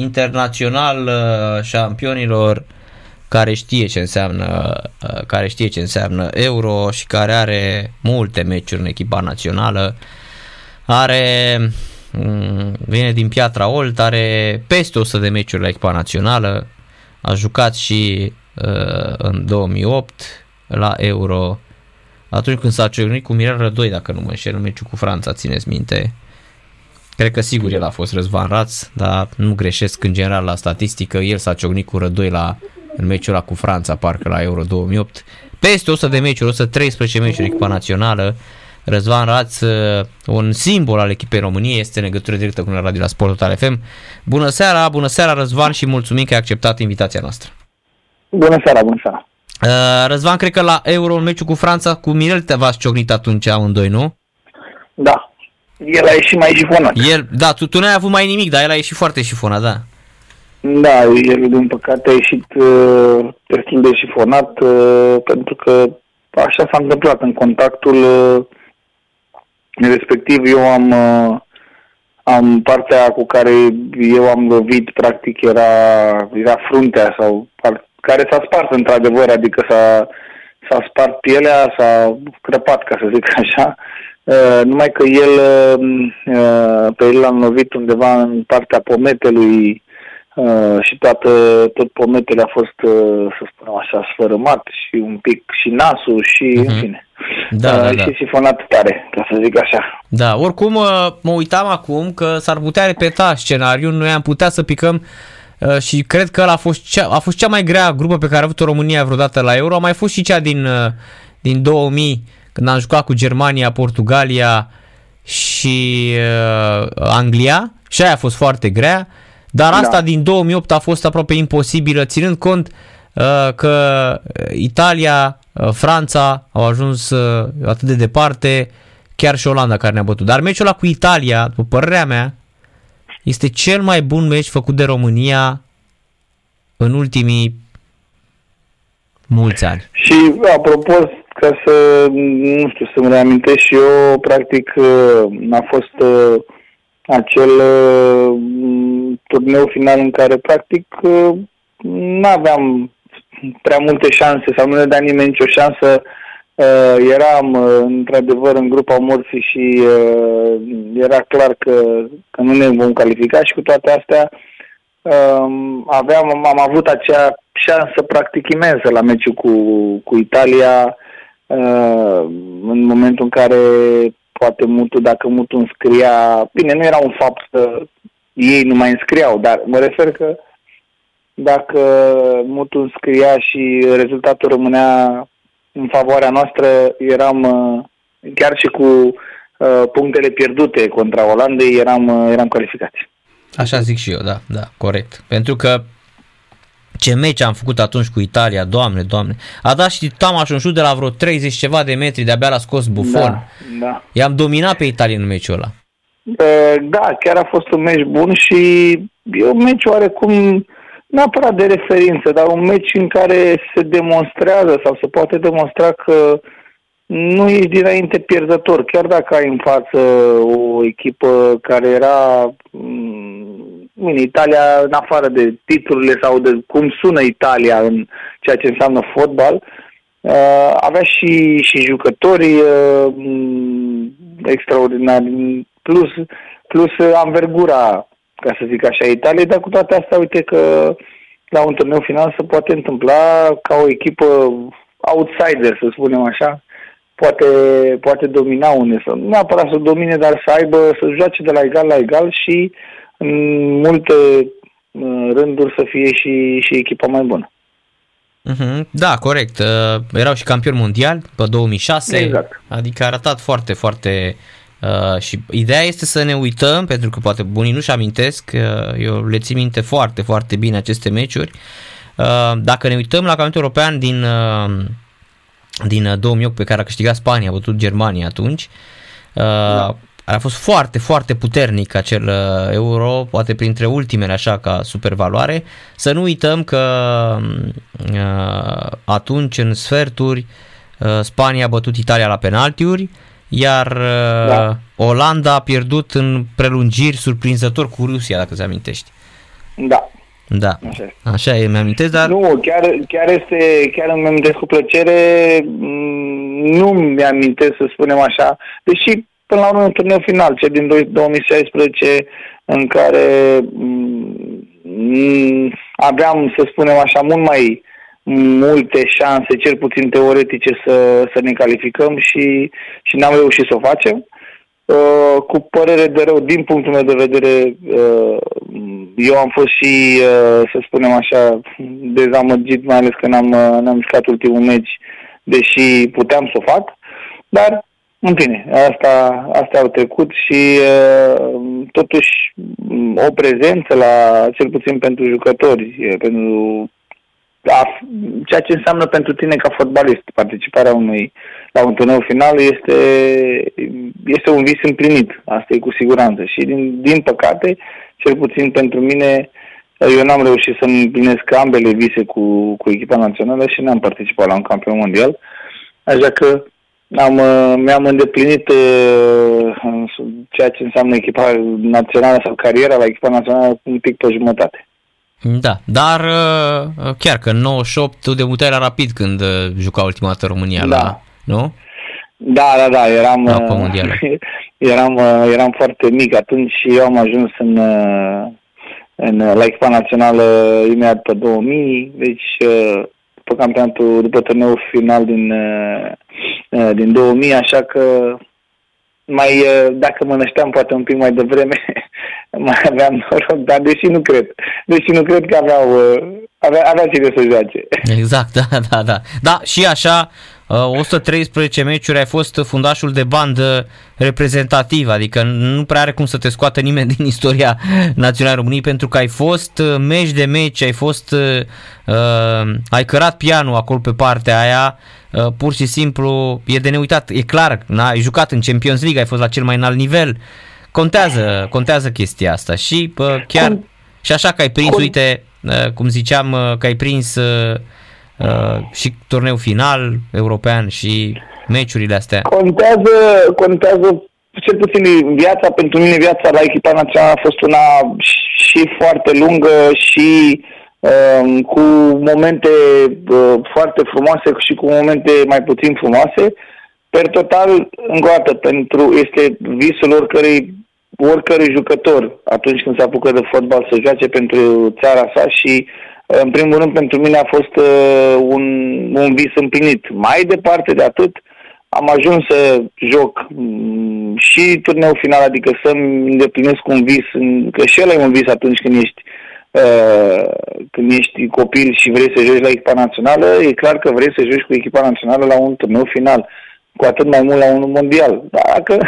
internațional uh, șampionilor care știe ce înseamnă uh, care știe ce înseamnă euro și care are multe meciuri în echipa națională. Are mm, vine din Piatra Olt, are peste 100 de meciuri la echipa națională. A jucat și uh, în 2008 la Euro atunci când s-a ciocnit cu Mirel Rădoi, dacă nu mă înșel, în meciul cu Franța, țineți minte. Cred că sigur el a fost Răzvan Raț, dar nu greșesc în general la statistică. El s-a ciocnit cu Rădoi la, în meciul ăla cu Franța, parcă la Euro 2008. Peste 100 de meciuri, 113 meciuri echipa națională. Răzvan Raț, uh, un simbol al echipei României, este în legătură directă cu Radio la Sport Total FM. Bună seara, bună seara Răzvan și mulțumim că ai acceptat invitația noastră. Bună seara, bună seara. Uh, Răzvan, cred că la Euro, în meciul cu Franța, cu Mirel te v-ați ciocnit atunci amândoi, nu? Da. El a ieșit mai șifonat. El, da, tu, tu n-ai avut mai nimic, dar el a ieșit foarte șifonat, da. Da, el din păcate a ieșit uh, destul de șifonat uh, pentru că așa s-a întâmplat în contactul uh, respectiv. Eu am, uh, am partea cu care eu am lovit, practic era, era fruntea sau part, care s-a spart într-adevăr, adică s-a, s-a spart pielea, s-a crăpat, ca să zic așa, uh, numai că el, uh, pe el l-am lovit undeva în partea pometelui uh, și toată, tot pometele a fost, uh, să spunem așa, sfărâmat și un pic și nasul și, uh-huh. în fine. Da, da, da. Și sifonat tare, ca să zic așa. Da, oricum uh, mă uitam acum că s-ar putea repeta scenariul, noi am putea să picăm uh, Uh, și cred că a fost, cea, a fost cea mai grea grupă pe care a avut-o România vreodată la Euro. A mai fost și cea din, uh, din 2000, când am jucat cu Germania, Portugalia și uh, Anglia și aia a fost foarte grea. Dar asta da. din 2008 a fost aproape imposibilă, ținând cont uh, că Italia, uh, Franța au ajuns uh, atât de departe, chiar și Olanda care ne-a bătut. Dar meciul ăla cu Italia, după părerea mea, este cel mai bun meci făcut de România în ultimii mulți ani. Și, apropo, ca să, nu știu, să-mi reamintesc și eu, practic, a fost uh, acel uh, turneu final în care, practic, uh, nu aveam prea multe șanse sau nu ne da nimeni nicio șansă. Uh, eram uh, într-adevăr în grupa morții și uh, era clar că, că nu ne vom califica și cu toate astea uh, aveam, am avut acea șansă practic imensă la meciul cu, cu Italia uh, în momentul în care poate Mutu, dacă Mutu înscria, bine, nu era un fapt că ei nu mai înscriau, dar mă refer că dacă Mutu înscria și rezultatul rămânea în favoarea noastră eram uh, chiar și cu uh, punctele pierdute contra Olandei eram, uh, eram calificați. Așa zic și eu, da, da, corect. Pentru că ce meci am făcut atunci cu Italia, doamne, doamne. A dat și Tamaș un șut de la vreo 30 ceva de metri, de-abia l-a scos Buffon. Da, da. I-am dominat pe Italia în meciul ăla. Da, chiar a fost un meci bun și e un meci oarecum neapărat de referință, dar un meci în care se demonstrează sau se poate demonstra că nu ești dinainte pierzător, chiar dacă ai în față o echipă care era mm, în Italia, în afară de titlurile sau de cum sună Italia în ceea ce înseamnă fotbal, uh, avea și, și jucători uh, mm, extraordinari, plus, plus anvergura ca să zic așa, Italia, dar cu toate astea, uite că la un turneu final se poate întâmpla ca o echipă outsider, să spunem așa, poate, poate domina unde să, nu neapărat să domine, dar să aibă, să joace de la egal la egal și în multe uh, rânduri să fie și, și echipa mai bună. Uh-huh. Da, corect. Uh, erau și campioni mondiali pe 2006, exact. adică a arătat foarte, foarte Uh, și ideea este să ne uităm, pentru că poate bunii nu-și amintesc, uh, eu le țin minte foarte, foarte bine aceste meciuri. Uh, dacă ne uităm la campionatul european din, uh, din 2008 pe care a câștigat Spania, a bătut Germania atunci, uh, da. A fost foarte, foarte puternic acel uh, euro, poate printre ultimele așa ca supervaloare. Să nu uităm că uh, atunci în sferturi uh, Spania a bătut Italia la penaltiuri, uh, iar da. Uh, Olanda a pierdut în prelungiri surprinzător cu Rusia, dacă ți amintești. Da. Da, așa, așa e, mi-amintesc, dar... Nu, chiar, chiar este, chiar îmi amintesc cu plăcere, mm, nu mi-amintesc să spunem așa, deși până la urmă un turneu final, cel din 2016, în care mm, aveam, să spunem așa, mult mai multe șanse, cel puțin teoretice, să, să ne calificăm și, și n-am reușit să o facem. Uh, cu părere de rău, din punctul meu de vedere, uh, eu am fost și, uh, să spunem așa, dezamăgit, mai ales că n-am, uh, n-am mișcat ultimul meci, deși puteam să o fac, dar, în fine, asta, asta au trecut și uh, totuși o prezență la, cel puțin pentru jucători, pentru a, ceea ce înseamnă pentru tine ca fotbalist. Participarea unui, la un turneu final este, este un vis împlinit, asta e cu siguranță. Și din, din păcate, cel puțin pentru mine, eu n-am reușit să împlinesc ambele vise cu, cu echipa națională și n-am participat la un campion mondial, așa că am, mi-am îndeplinit uh, ceea ce înseamnă echipa națională sau cariera la echipa națională un pic pe jumătate. Da, dar uh, chiar că în 98 tu debutai la Rapid când uh, juca ultima dată România da. la, nu? Da, da, da, eram, uh, eram, eram foarte mic atunci și eu am ajuns în, în, la echipa națională imediat pe 2000, deci după campionatul, după turneul final din, din 2000, așa că mai, dacă mă nășteam poate un pic mai devreme, mai aveam noroc, dar deși nu cred. Deși nu cred că aveau, avea, avea cine să joace. Exact, da, da, da. Da, și așa, 113 meciuri ai fost fundașul de bandă reprezentativ, adică nu prea are cum să te scoată nimeni din istoria Națională României pentru că ai fost meci de meci, ai fost, uh, ai cărat pianul acolo pe partea aia, uh, pur și simplu e de neuitat, e clar, ai jucat în Champions League, ai fost la cel mai înalt nivel, contează, contează chestia asta și uh, chiar și așa că ai prins, uite, uh, cum ziceam, uh, că ai prins uh, uh, și turneu final european și meciurile astea. Contează, contează cel puțin viața, pentru mine viața la echipa națională a fost una și foarte lungă și uh, cu momente uh, foarte frumoase și cu momente mai puțin frumoase. Per total, încă o dată, pentru, este visul oricărui, oricărui jucător atunci când se apucă de fotbal să joace pentru țara sa și în primul rând pentru mine a fost uh, un, un vis împlinit. Mai departe de atât, am ajuns să joc um, și turneul final, adică să-mi îndeplinesc un vis, că și el e un vis atunci când ești uh, când ești copil și vrei să joci la echipa națională, e clar că vrei să joci cu echipa națională la un turneu final, cu atât mai mult la unul mondial. Dacă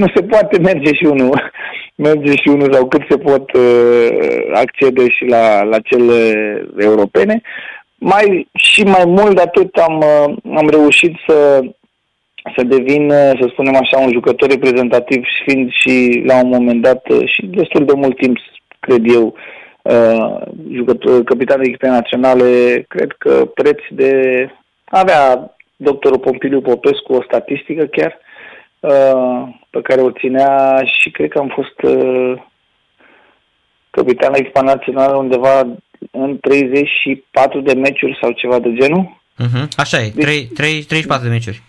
nu se poate merge și unul, merge și unul sau cât se pot uh, accede și la, la cele europene. Mai, și mai mult de atât am, uh, am reușit să, să devin, uh, să spunem așa, un jucător reprezentativ fiind și la un moment dat uh, și destul de mult timp, cred eu, uh, jucător, capitanul echipei naționale, cred că preț de avea doctorul Pompiliu Popescu o statistică chiar uh, pe care o ținea și cred că am fost uh, capitan la echipa națională undeva în 34 de meciuri sau ceva de genul. Uh-huh. Așa e, deci, 3, 3, 34 de meciuri.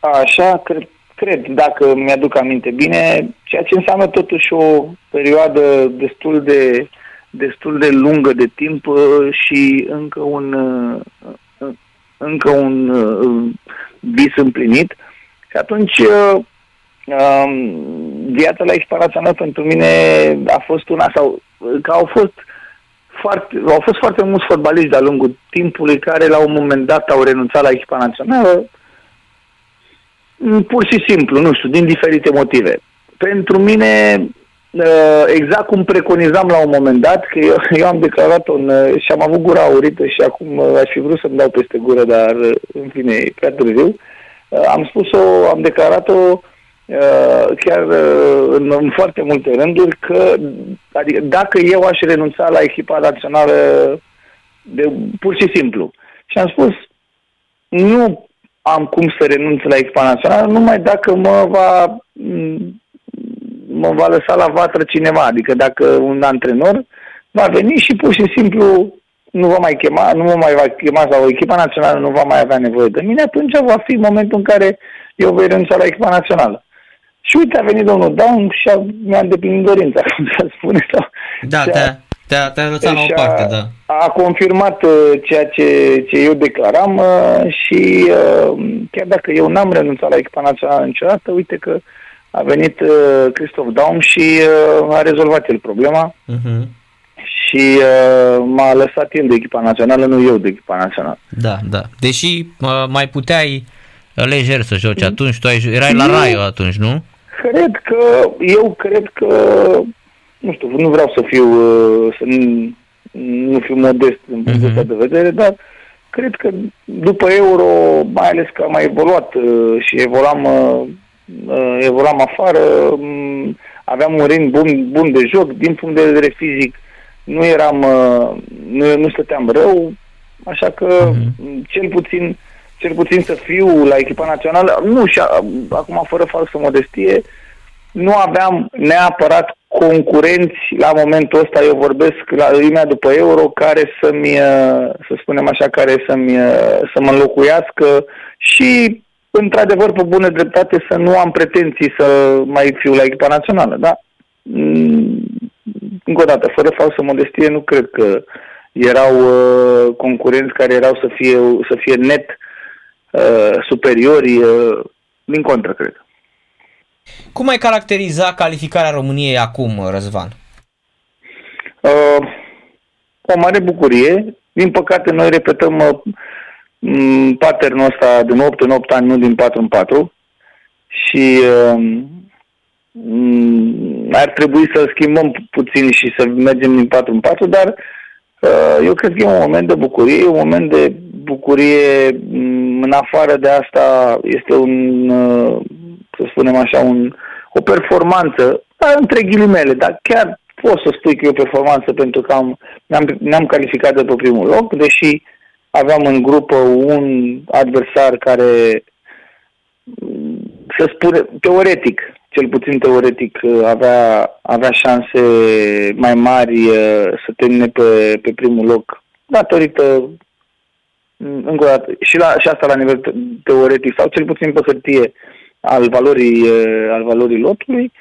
Așa, cred, cred, dacă mi-aduc aminte bine, ceea ce înseamnă totuși o perioadă destul de destul de lungă de timp uh, și încă un uh, încă un uh, vis împlinit. Și atunci uh, um, viața la explorațională pentru mine a fost una sau că au fost foarte, au fost foarte mulți fotbaliști de-a lungul timpului care la un moment dat au renunțat la echipa națională pur și simplu, nu știu, din diferite motive. Pentru mine Uh, exact cum preconizam la un moment dat, că eu, eu am declarat un uh, și am avut gura aurită și acum uh, aș fi vrut să-mi dau peste gură, dar în fine e prea târziu. Am spus-o, am declarat-o chiar în, în foarte multe rânduri că adică dacă eu aș renunța la echipa națională de, pur și simplu. Și am spus, nu am cum să renunț la echipa națională numai dacă mă va mă va lăsa la vatră cineva. Adică dacă un antrenor va veni și pur și simplu nu va mai chema, nu mă mai va chema sau echipa națională nu va mai avea nevoie de mine, atunci va fi momentul în care eu voi renunța la echipa națională. Și uite, a venit domnul Down și a, mi-a îndeplinit dorința, cum să spune. Sau, da, te-a, te-a, te-a lăsat la o parte, da. A confirmat uh, ceea ce, ce eu declaram uh, și uh, chiar dacă eu n-am renunțat la echipa națională niciodată, uite că a venit uh, Christoph Daum și uh, a rezolvat el problema. Uh-huh și uh, m-a lăsat el de echipa națională, nu eu de echipa națională. Da, da. Deși uh, mai puteai lejer să joci mm. atunci, tu ai, erai la Raio atunci, nu? Cred că, eu cred că, nu știu, nu vreau să fiu, uh, să nu, nu fiu modest în punctul uh-huh. de vedere, dar cred că după Euro, mai ales că am mai evoluat uh, și evoluam, uh, evoluam afară, um, aveam un ring bun, bun de joc, din punct de vedere fizic, nu eram, nu, nu stăteam rău, așa că uh-huh. cel puțin cel puțin să fiu la echipa națională, nu și a, acum fără falsă modestie, nu aveam neapărat concurenți la momentul ăsta, eu vorbesc la lumea după euro, care să-mi, să spunem așa, care să-mi, să mă înlocuiască și într-adevăr pe bună dreptate să nu am pretenții să mai fiu la echipa națională, da? Mm, încă o dată, fără falsă modestie, nu cred că erau uh, concurenți care erau să fie, să fie net uh, superiori, uh, din contră, cred. Cum ai caracteriza calificarea României acum, Răzvan? Uh, o mare bucurie. Din păcate, noi repetăm uh, patternul ăsta din 8 în 8 ani, nu din 4 în 4. Și uh, ar trebui să schimbăm puțin și să mergem din 4 în 4, dar uh, eu cred că e un moment de bucurie, un moment de bucurie în afară de asta este un, uh, să spunem așa, un, o performanță, între ghilimele, dar chiar pot să spui că e o performanță pentru că am, ne-am, ne-am calificat de pe primul loc, deși aveam în grupă un adversar care, să spune, teoretic, cel puțin teoretic, avea, avea șanse mai mari uh, să termine pe, pe primul loc, datorită, încă o dată, și, la, și asta la nivel teoretic, sau cel puțin pe hârtie, al valorii, al valorii lotului.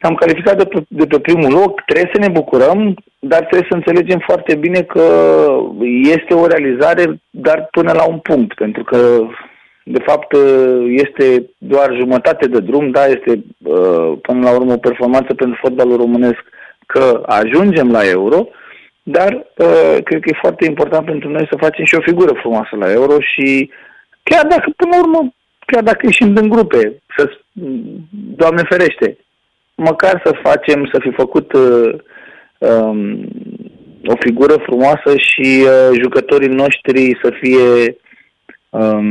Am calificat de pe, de pe primul loc, trebuie să ne bucurăm, dar trebuie să înțelegem foarte bine că este o realizare, dar până la un punct, pentru că de fapt este doar jumătate de drum, da, este până la urmă o performanță pentru fotbalul românesc că ajungem la euro, dar cred că e foarte important pentru noi să facem și o figură frumoasă la euro și chiar dacă până la urmă chiar dacă ieșim din grupe, să, Doamne ferește, măcar să facem, să fi făcut uh, um, o figură frumoasă și uh, jucătorii noștri să fie um,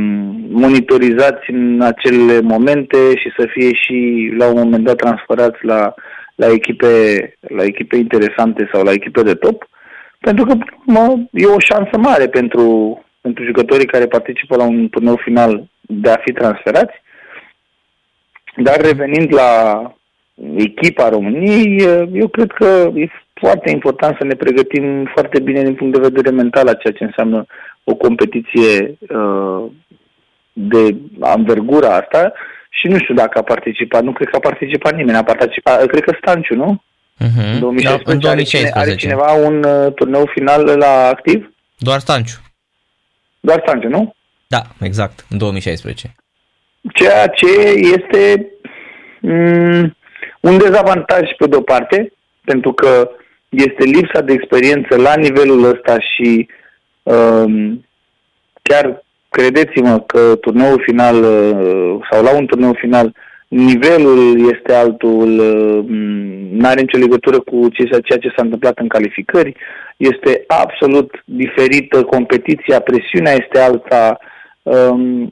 monitorizați în acele momente și să fie și la un moment dat transferați la, la, echipe, la echipe interesante sau la echipe de top, pentru că mă, e o șansă mare pentru, pentru jucătorii care participă la un turneu final de a fi transferați. Dar revenind la echipa României, eu cred că e foarte important să ne pregătim foarte bine din punct de vedere mental a ceea ce înseamnă o competiție uh, de anvergura asta și nu știu dacă a participat, nu cred că a participat nimeni, a participat, cred că Stanciu, nu? Uh-huh. În 2016, da, în 2016. Are, cineva un uh, turneu final la activ? Doar Stanciu. Doar Stanciu, nu? Da, exact, în 2016. Ceea ce este mm, un dezavantaj pe de-o parte, pentru că este lipsa de experiență la nivelul ăsta și um, chiar credeți-mă că turneul final uh, sau la un turneu final nivelul este altul, uh, nu are nicio legătură cu ceea ce s-a întâmplat în calificări, este absolut diferită competiția, presiunea este alta, Um,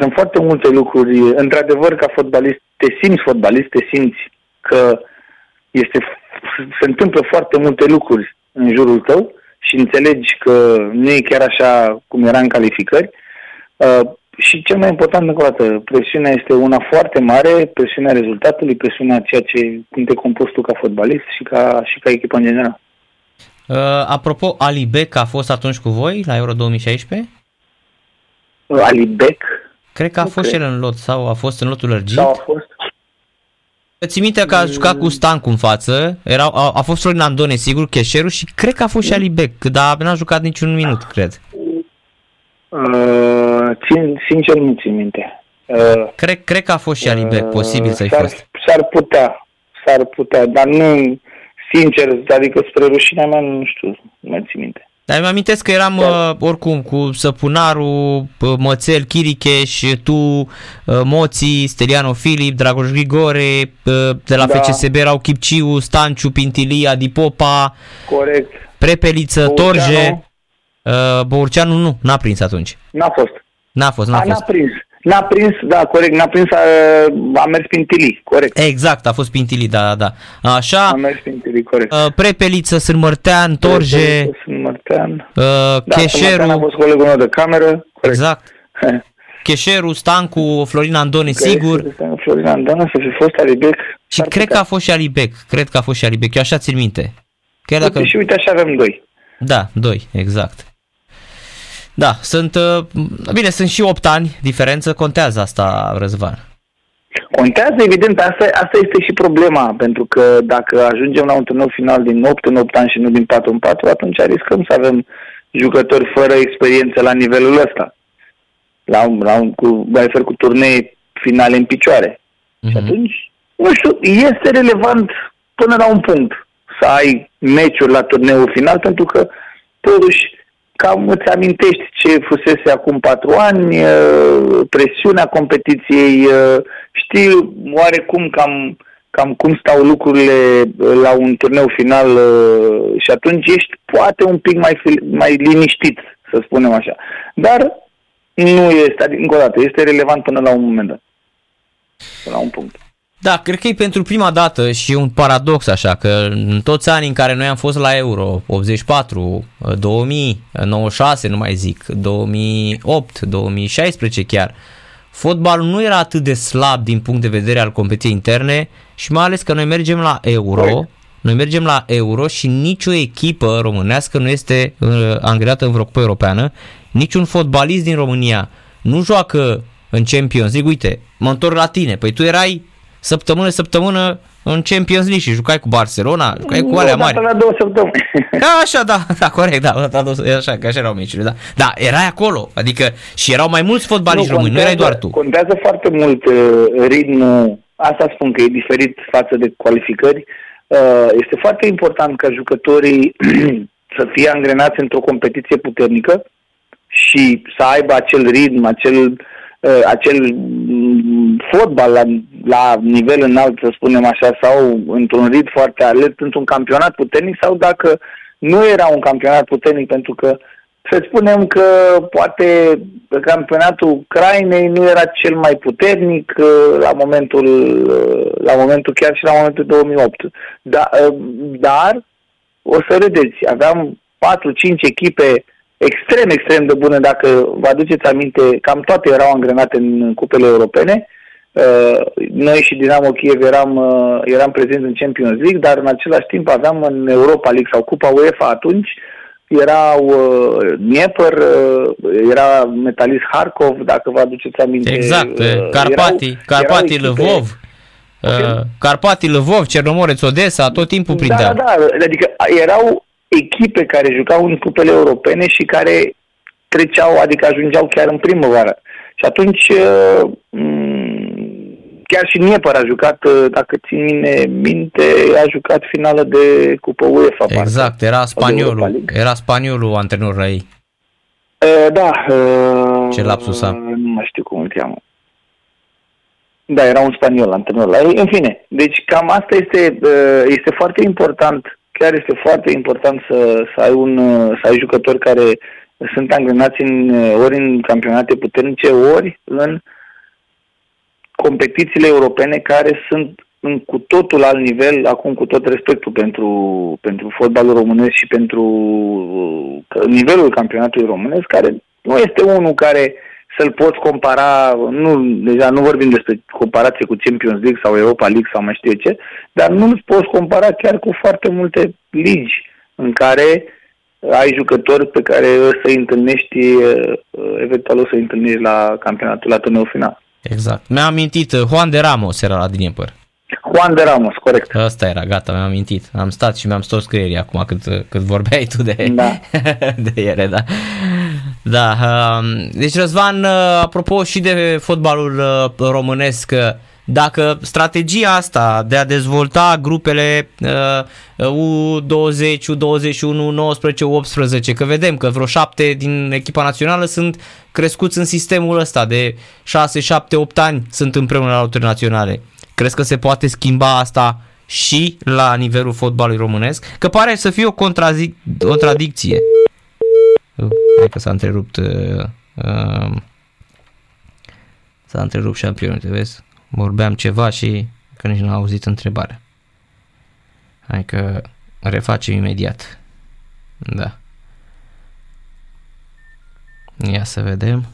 sunt foarte multe lucruri. Într-adevăr, ca fotbalist, te simți fotbalist, te simți că este, se întâmplă foarte multe lucruri în jurul tău și înțelegi că nu e chiar așa cum era în calificări. Uh, și cel mai important încă o dată, presiunea este una foarte mare, presiunea rezultatului, presiunea ceea ce, cum te compus tu ca fotbalist și ca, și ca echipă în general. Uh, apropo, Ali Beck a fost atunci cu voi la Euro 2016? Uh, Ali Beck? Cred că a fost cred. el în lot sau a fost în lotul lărgit. Sau a fost. Ți minte că a jucat cu Stancu în față, era, a, a fost Florin Andone, sigur, Cheșeru și cred că a fost și Ali Beck, dar n-a jucat niciun minut, cred. Uh, țin, sincer nu țin minte. Uh, cred, cred că a fost și Ali Beck, posibil să-i s-ar, fost. S-ar putea, s-ar putea, dar nu, sincer, adică spre rușinea mea, nu știu, nu mai țin minte. Dar îmi amintesc că eram da. uh, oricum cu Săpunaru, uh, Mățel, Chiricheș, tu, uh, Moții, Steliano Filip, Dragoș Grigore, uh, de la da. FCSB erau Chipciu, Stanciu, Pintilia, Dipopa, Corect. Prepeliță, Băurceanu. Torje. Uh, Băurceanu nu, n-a prins atunci. N-a fost. N-a fost, n-a, a, fost. N-a prins. N-a prins, da, corect, n-a prins, a, a mers Pintili, corect. Exact, a fost Pintili, da, da. Așa. A mers Pintili, corect. Uh, Prepeliță, Sârmărtean, Torje. Sârmărtean. Uh, da, Cheșeru. a fost colegul meu de cameră, corect. Exact. Cheșeru, Stancu, Florin Andone, că sigur. Florin Andone să fi fost Alibec. Și cred putea. că a fost și Alibec, cred că a fost și Alibec, eu așa țin minte. Chiar dacă... Și uite, așa avem doi. Da, doi, exact. Da, sunt, uh, bine, sunt și 8 ani diferență, contează asta, Răzvan. Contează, evident, asta, asta este și problema, pentru că dacă ajungem la un turneu final din 8 în 8 ani și nu din 4 în 4, atunci riscăm să avem jucători fără experiență la nivelul ăsta. La, un, la un, cu, cu turnee finale în picioare. Uh-huh. Și mhm. atunci, nu știu, este relevant până la un punct să ai meciuri la turneul final, pentru că totuși cam îți amintești ce fusese acum patru ani, presiunea competiției, știi oarecum cam, cam cum stau lucrurile la un turneu final și atunci ești poate un pic mai, mai liniștit, să spunem așa. Dar nu este, adică, încă o dată, este relevant până la un moment dat, până la un punct. Da, cred că e pentru prima dată și un paradox așa, că în toți anii în care noi am fost la Euro, 84, 2000, 96, nu mai zic, 2008, 2016 chiar, fotbalul nu era atât de slab din punct de vedere al competiției interne și mai ales că noi mergem la Euro, noi mergem la Euro și nicio echipă românească nu este uh, angrenată în vreo cupă europeană, niciun fotbalist din România nu joacă în Champions League. Uite, mă întorc la tine, păi tu erai săptămână, săptămână în Champions League și jucai cu Barcelona, jucai cu alea mari. la două săptămâni. Ca așa, da, da, corect, da, da, da, așa, că așa erau meciurile, da. Da, erai acolo, adică și erau mai mulți fotbaliști nu, români, nu erai doar tu. Contează foarte mult uh, ritmul, asta spun că e diferit față de calificări. Uh, este foarte important ca jucătorii să fie angrenați într-o competiție puternică și să aibă acel ritm, acel uh, uh, acel mm, fotbal la, la nivel înalt, să spunem așa, sau într-un ritm foarte alert, într-un campionat puternic, sau dacă nu era un campionat puternic, pentru că să spunem că poate campionatul Ucrainei nu era cel mai puternic uh, la momentul, uh, la momentul chiar și la momentul 2008. Da, uh, dar, o să vedeți, aveam 4-5 echipe extrem, extrem de bună, dacă vă aduceți aminte, cam toate erau angrenate în cupele europene. Uh, noi și Dinamo Kiev eram, uh, eram prezenți în Champions League, dar în același timp aveam în Europa League sau Cupa UEFA atunci, erau uh, Dnieper, era Metalist Harkov, dacă vă aduceți aminte. Exact, Carpati, erau, Carpati erau Lvov. Uh, Carpati Lvov, Cernomoreț Odessa, tot timpul prindeau. Da, da, da, adică erau echipe care jucau în cupele europene și care treceau, adică ajungeau chiar în primăvară. Și atunci uh, mm, chiar și Niepăr a jucat, uh, dacă țin mine minte, a jucat finală de Cupă UEFA. Exact, parcă, era spaniolul, era spaniolul antrenor la ei. Uh, da. Uh, Ce lapsus am. Nu mai știu cum îl cheamă. Da, era un spaniol antrenor la ei. În fine, deci cam asta este, uh, este foarte important chiar este foarte important să, să, ai, un, să ai jucători care sunt angrenați în, ori în campionate puternice, ori în competițiile europene care sunt în cu totul alt nivel, acum cu tot respectul pentru, pentru fotbalul românesc și pentru nivelul campionatului românesc, care nu este unul care să-l poți compara, nu, deja nu vorbim despre comparație cu Champions League sau Europa League sau mai știu eu ce, dar nu îl poți compara chiar cu foarte multe ligi în care ai jucători pe care o să-i întâlnești, eventual o să-i întâlnești la campionatul, la turneul final. Exact. Mi-am amintit, Juan de Ramos era la Dnieper. Juan de Ramos, corect. Asta era, gata, mi-am amintit. Am stat și mi-am stors scrierii acum cât, cât vorbeai tu de, da. de ele, da. Da, um, deci Răzvan, uh, apropo și de fotbalul uh, românesc, uh, dacă strategia asta de a dezvolta grupele U20, U21, U19, U18, că vedem că vreo șapte din echipa națională sunt crescuți în sistemul ăsta de 6, 7, 8 ani sunt împreună la loturi naționale. Crezi că se poate schimba asta și la nivelul fotbalului românesc? Că pare să fie o contrazic- contradicție. Uh, hai că s-a întrerupt uh, uh, s-a întrerupt șampionul, te vezi? Vorbeam ceva și că nici nu am auzit întrebarea. Hai că refacem imediat. Da. Ia să vedem.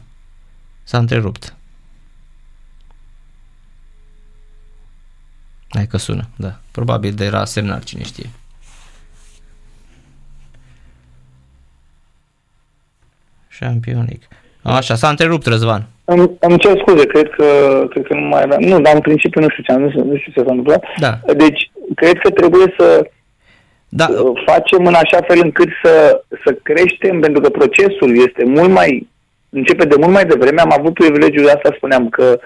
S-a întrerupt. Hai că sună, da. Probabil de era semnal, cine știe. Championic. Așa, s-a întrerupt Răzvan. Îmi, îmi cer scuze, cred că, cred că nu mai era. Nu, dar în principiu nu știu ce, nu, nu știu ce s-a întâmplat. Da. Deci, cred că trebuie să da. facem în așa fel încât să, să creștem, pentru că procesul este mult mai, începe de mult mai devreme. Am avut privilegiul de asta, spuneam, că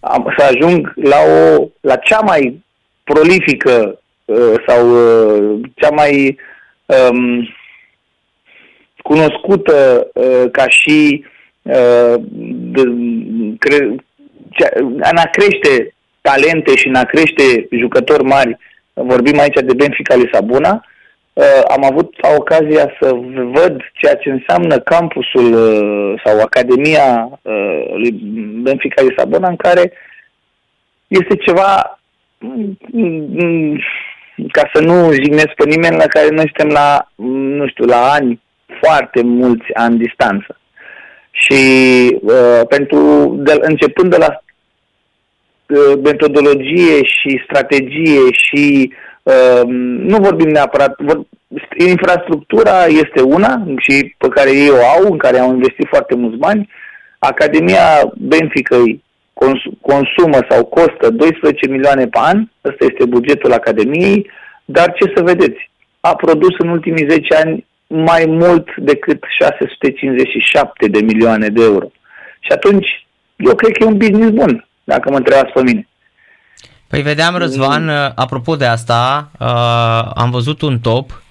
am, să ajung la, o, la cea mai prolifică uh, sau uh, cea mai um, cunoscută uh, ca și de, cre, în a crește talente și în a crește jucători mari, vorbim aici de Benfica Lisabona, am avut ocazia să văd ceea ce înseamnă campusul sau Academia lui Benfica Lisabona, în care este ceva ca să nu jignesc pe nimeni la care noi suntem la, nu știu, la ani, foarte mulți ani distanță. Și uh, pentru, de, începând de la uh, metodologie și strategie și uh, nu vorbim neapărat, vor, infrastructura este una și pe care ei o au, în care au investit foarte mulți bani. Academia Benfica consumă sau costă 12 milioane pe an, ăsta este bugetul Academiei, dar ce să vedeți, a produs în ultimii 10 ani mai mult decât 657 de milioane de euro. Și atunci, eu cred că e un business bun, dacă mă întrebați pe mine. Păi vedeam, Răzvan, mm. apropo de asta, uh, am văzut un top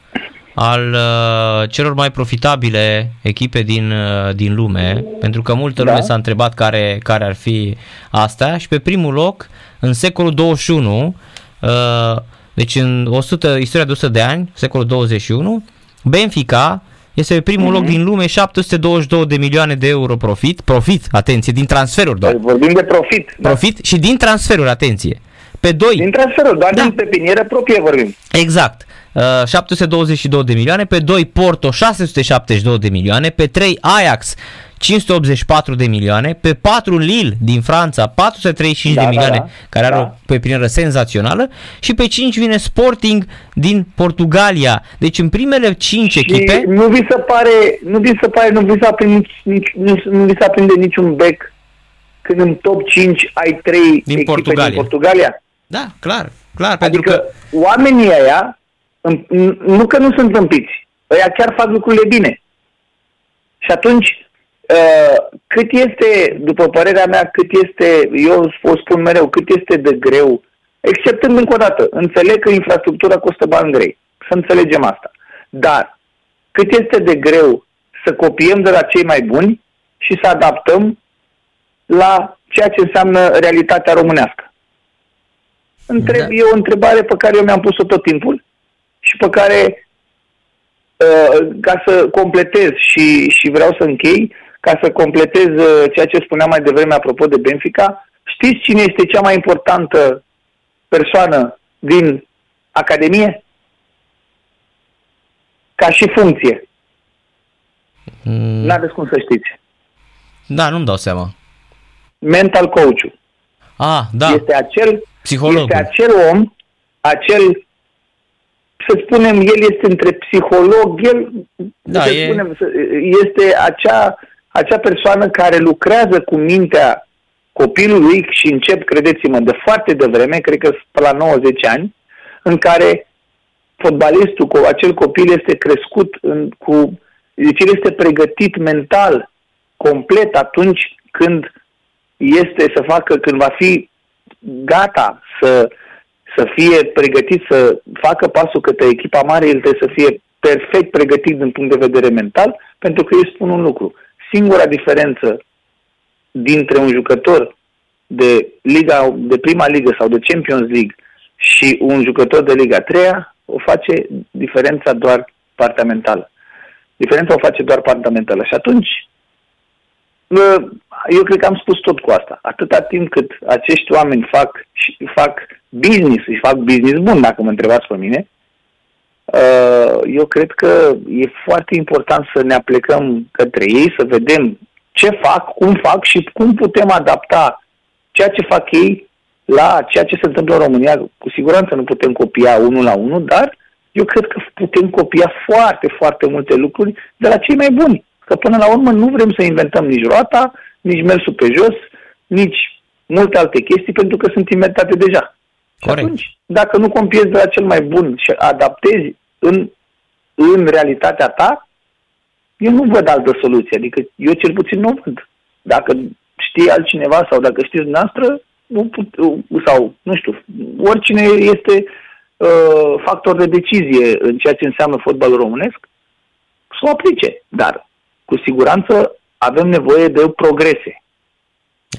al uh, celor mai profitabile echipe din, uh, din lume, pentru că multă da. lume s-a întrebat care, care ar fi asta și pe primul loc, în secolul 21, uh, deci în 100, istoria de 100 de ani, secolul 21, Benfica este pe primul mm-hmm. loc din lume, 722 de milioane de euro profit, profit, atenție, din transferuri doar. Vorbim de profit. Da. Profit da. și din transferuri, atenție. Pe 2. Din transferuri, doar da. din pepinieră proprie vorbim. Exact. 722 uh, de milioane, pe 2 Porto 672 de milioane, pe 3 Ajax 584 de milioane, pe 4 Lille din Franța 435 da, de milioane, da, da. care are da. o pepinieră senzațională și pe 5 vine Sporting din Portugalia. Deci în primele 5 și echipe... Nu vi se pare, nu vi se pare, nu vi se aprinde, nici, nu, nu vi se aprinde niciun bec când în top 5 ai 3 din echipe Portugalia. din Portugalia? Da, clar, clar. Adică pentru că oamenii ăia nu că nu sunt tâmpiți, ăia chiar fac lucrurile bine. Și atunci, uh, cât este, după părerea mea, cât este, eu o spun mereu, cât este de greu, exceptând încă o dată, înțeleg că infrastructura costă bani grei, să înțelegem asta. Dar cât este de greu să copiem de la cei mai buni și să adaptăm la ceea ce înseamnă realitatea românească. Întreb, da. E o întrebare pe care eu mi-am pus-o tot timpul și pe care, uh, ca să completez și, și vreau să închei, ca să completez uh, ceea ce spuneam mai devreme apropo de Benfica, știți cine este cea mai importantă persoană din Academie? Ca și funcție. Mm. N-aveți cum să știți. Da, nu-mi dau seama. Mental coach-ul. Ah, da. Este acel, Psihologul. este acel om, acel, să spunem, el este între psiholog, el, Da, să e- spunem, să- este acea, acea persoană care lucrează cu mintea copilului și încep, credeți-mă, de foarte devreme, cred că pe la 90 ani, în care fotbalistul, cu acel copil este crescut în, cu... Deci el este pregătit mental complet atunci când este să facă, când va fi gata să, să fie pregătit să facă pasul către echipa mare, el trebuie să fie perfect pregătit din punct de vedere mental, pentru că eu spun un lucru. Singura diferență dintre un jucător de Liga, de prima ligă sau de Champions League și un jucător de Liga 3 o face diferența doar partea mentală. Diferența o face doar partea mentală. Și atunci, bă, eu cred că am spus tot cu asta. Atâta timp cât acești oameni fac, și fac business, și fac business bun, dacă mă întrebați pe mine, uh, eu cred că e foarte important să ne aplecăm către ei, să vedem ce fac, cum fac și cum putem adapta ceea ce fac ei la ceea ce se întâmplă în România. Cu siguranță nu putem copia unul la unul, dar eu cred că putem copia foarte, foarte multe lucruri de la cei mai buni. Că până la urmă nu vrem să inventăm nici roata, nici mersul pe jos, nici multe alte chestii, pentru că sunt inventate deja. Și Corect. atunci, dacă nu copiezi de la cel mai bun și adaptezi în, în realitatea ta, eu nu văd altă soluție. Adică eu cel puțin nu văd. Dacă știe altcineva sau dacă știți dumneavoastră, nu put, sau, nu știu, oricine este uh, factor de decizie în ceea ce înseamnă fotbalul românesc, să o aplice. Dar, cu siguranță, avem nevoie de progrese.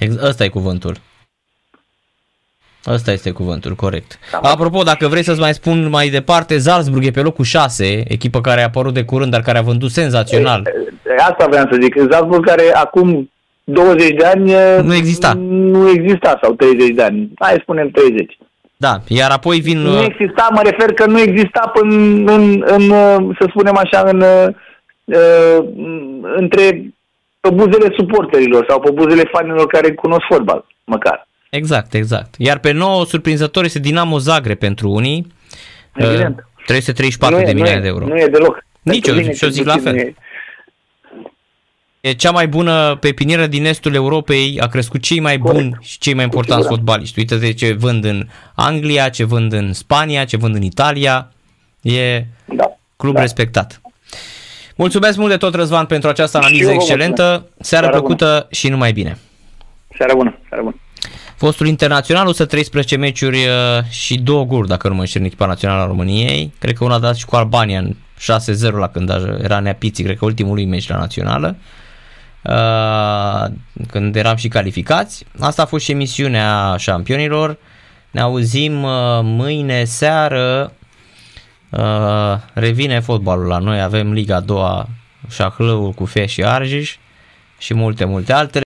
Ex- Ăsta e cuvântul. Ăsta este cuvântul, corect. Da. Apropo, dacă vrei să-ți mai spun mai departe, Salzburg e pe locul 6, echipă care a apărut de curând, dar care a vândut senzațional. E, Asta vreau să zic. Salzburg care acum 20 de ani e, Nu exista. Nu exista sau 30 de ani. Hai spunem 30. Da, iar apoi vin... Nu uh, exista, mă refer că nu exista până în, în, în uh, să spunem așa, în, uh, între pe buzele suporterilor sau pe buzele fanilor care cunosc fotbal, măcar. Exact, exact. Iar pe nou, surprinzător, este Dinamo Zagreb pentru unii. Evident. Uh, 334 nu de e, milioane nu de e, euro. Nu e deloc. Nici Pentru eu, mine, și eu cel zic la puțin, fel. nu e. E cea mai bună pepinieră din estul Europei, a crescut cei mai Corect. buni și cei mai importanți siguranță. fotbaliști. Uite-te ce vând în Anglia, ce vând în Spania, ce vând în Italia. E Da. club da. respectat. Mulțumesc mult de tot, Răzvan, pentru această Și analiză eu vă excelentă. mulțumesc. Seară Seară plăcută și numai bine. Seara bună, seara bună. Fostul internațional, 113 meciuri uh, și două guri, dacă nu mă înșel, în echipa națională a României. Cred că una a dat și cu Albania în 6-0 la când era Neapiții, cred că ultimul lui meci la națională. Uh, când eram și calificați. Asta a fost și emisiunea șampionilor. Ne auzim uh, mâine seară. Uh, revine fotbalul la noi. Avem Liga 2 Șahlăul cu Fie și Arjiș și multe, multe altele.